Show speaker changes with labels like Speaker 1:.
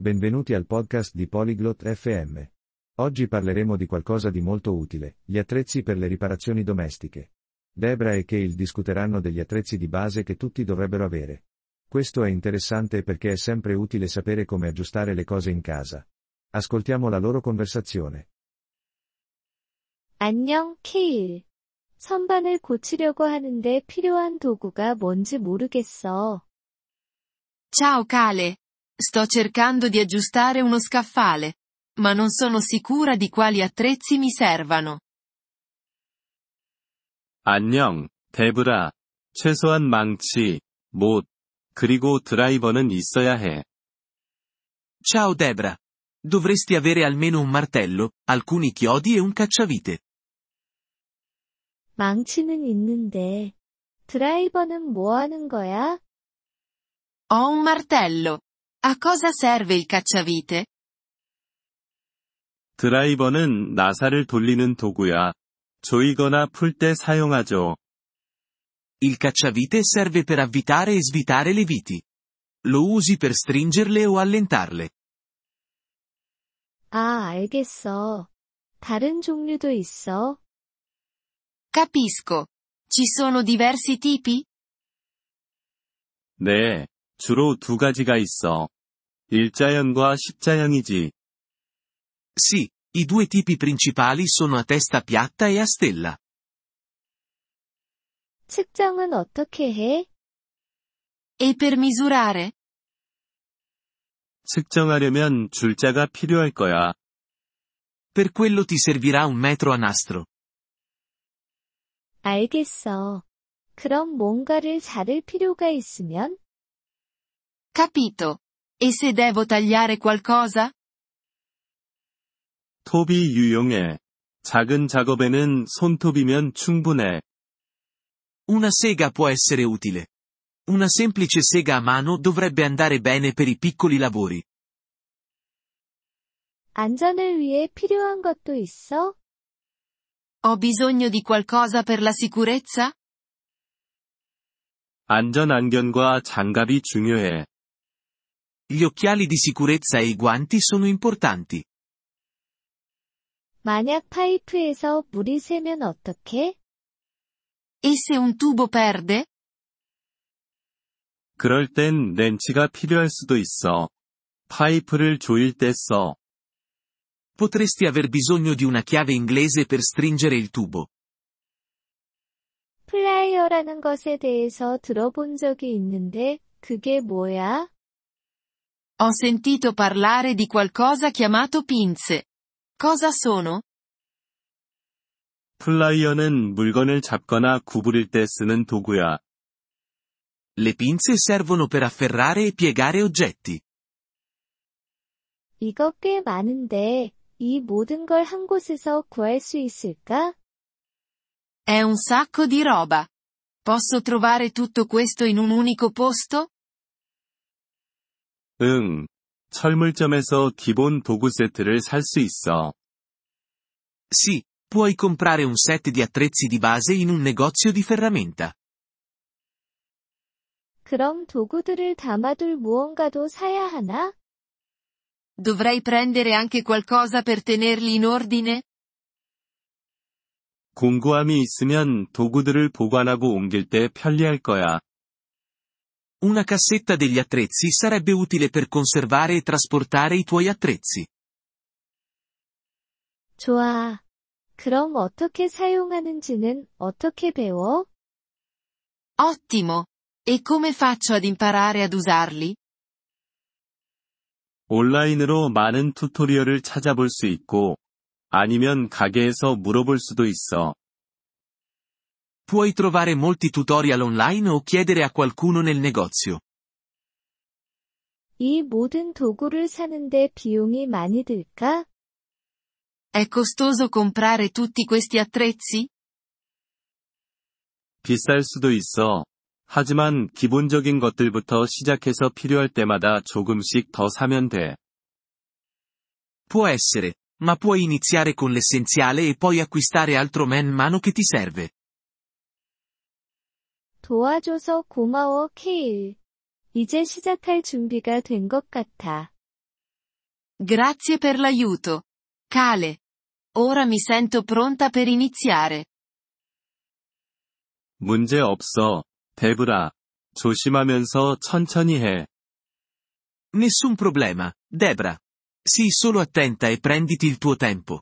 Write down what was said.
Speaker 1: Benvenuti al podcast di Polyglot FM. Oggi parleremo di qualcosa di molto utile, gli attrezzi per le riparazioni domestiche. Debra e Cale discuteranno degli attrezzi di base che tutti dovrebbero avere. Questo è interessante perché è sempre utile sapere come aggiustare le cose in casa. Ascoltiamo la loro conversazione.
Speaker 2: 안녕, 케일. 선반을 고치려고 하는데 필요한 도구가 뭔지 모르겠어.
Speaker 3: Ciao Cale. Sto cercando di aggiustare uno scaffale, ma non sono sicura di quali attrezzi mi servano.
Speaker 4: 안녕, 데브라. 최소한 망치, 못, 그리고 드라이버는 있어야 해.
Speaker 5: Ciao Debra. Dovresti avere almeno un martello, alcuni chiodi e un cacciavite.
Speaker 2: 망치는 있는데, 드라이버는 뭐 하는 거야?
Speaker 3: Ho un martello. A cosa serve il cacciavite?
Speaker 4: 드라이버는 나사를 돌리는 도구야. 조이거나 풀 때 사용하죠.
Speaker 5: Il cacciavite serve per avvitare e svitare le viti. Lo usi per stringerle o allentarle.
Speaker 2: 아, 알겠어. 다른 종류도 있어?
Speaker 3: Capisco. Ci sono diversi tipi?
Speaker 4: 네, 주로 두 가지가 있어. 일자형과 십자형이지.
Speaker 5: Sì, i due tipi principali sono a testa piatta e a stella.
Speaker 2: 측정은 어떻게 해?
Speaker 3: E per misurare?
Speaker 4: 측정하려면 줄자가 필요할 거야.
Speaker 5: Per quello ti servirà un metro a nastro.
Speaker 2: 알겠어. 그럼 뭔가를 자를 필요가 있으면?
Speaker 3: Capito. E se devo tagliare qualcosa?
Speaker 4: 톱이 유용해. 작은 작업에는 손톱이면 충분해.
Speaker 5: Una sega può essere utile. Una semplice sega a mano dovrebbe andare bene per i piccoli lavori.
Speaker 2: 안전을 위해 필요한 것도 있어?
Speaker 3: Ho bisogno di qualcosa per la sicurezza?
Speaker 4: 안전 안경과 장갑이 중요해.
Speaker 5: Gli occhiali di sicurezza e i guanti sono importanti.
Speaker 2: 만약 파이프에서 물이 새면 어떡해?
Speaker 3: E se un tubo perde?
Speaker 4: 그럴 땐 렌치가 필요할 수도 있어. 파이프를 조일 때 써.
Speaker 5: Potresti aver bisogno di una chiave inglese per stringere il tubo.
Speaker 2: 플라이어라는 것에 대해서 들어본 적이 있는데, 그게 뭐야?
Speaker 3: Ho sentito parlare di qualcosa chiamato pinze. Cosa sono?
Speaker 4: 플라이어는 물건을 잡거나 구부릴 때 쓰는 도구야.
Speaker 5: Le pinze servono per afferrare e piegare oggetti.
Speaker 2: 이거 꽤 많은데, 이 모든 걸 한 곳에서 구할 수 있을까?
Speaker 3: È un sacco di roba. Posso trovare tutto questo in un unico posto?
Speaker 4: 응. 철물점에서 기본 도구 세트를 살 수 있어.
Speaker 5: Sì, puoi comprare un set di attrezzi di base in un negozio di ferramenta.
Speaker 2: 그럼 도구들을 담아둘 무언가도 사야 하나?
Speaker 3: Dovrei prendere anche qualcosa per tenerli in ordine?
Speaker 4: 공구함이 있으면 도구들을 보관하고 옮길 때 편리할 거야.
Speaker 5: Una cassetta degli attrezzi sarebbe utile per conservare e trasportare i tuoi attrezzi.
Speaker 2: 좋아. 그럼 어떻게 사용하는지는 어떻게 배워?
Speaker 3: Ottimo. E come faccio ad imparare ad usarli?
Speaker 4: 온라인으로 많은 튜토리얼을 찾아볼 수 있고, 아니면 가게에서 물어볼 수도 있어.
Speaker 5: Puoi trovare molti tutorial online o chiedere a qualcuno nel negozio.
Speaker 2: 이 모든 도구를 사는데 비용이 많이 들까?
Speaker 3: È costoso comprare tutti questi attrezzi?
Speaker 4: 비쌀 수도 있어. 하지만 기본적인 것들부터 시작해서 필요할 때마다 조금씩 더 사면 돼.
Speaker 5: Può essere, ma puoi iniziare con l'essenziale e poi acquistare altro man mano che ti serve.
Speaker 2: 도와줘서 고마워, 케일. 이제 시작할 준비가 된 것 같아.
Speaker 3: Grazie per l'aiuto. Kale. Ora mi sento pronta per iniziare.
Speaker 4: 문제 없어, 데브라. 조심하면서 천천히 해.
Speaker 5: Nessun problema, Debra. Sii solo attenta e prenditi il tuo tempo.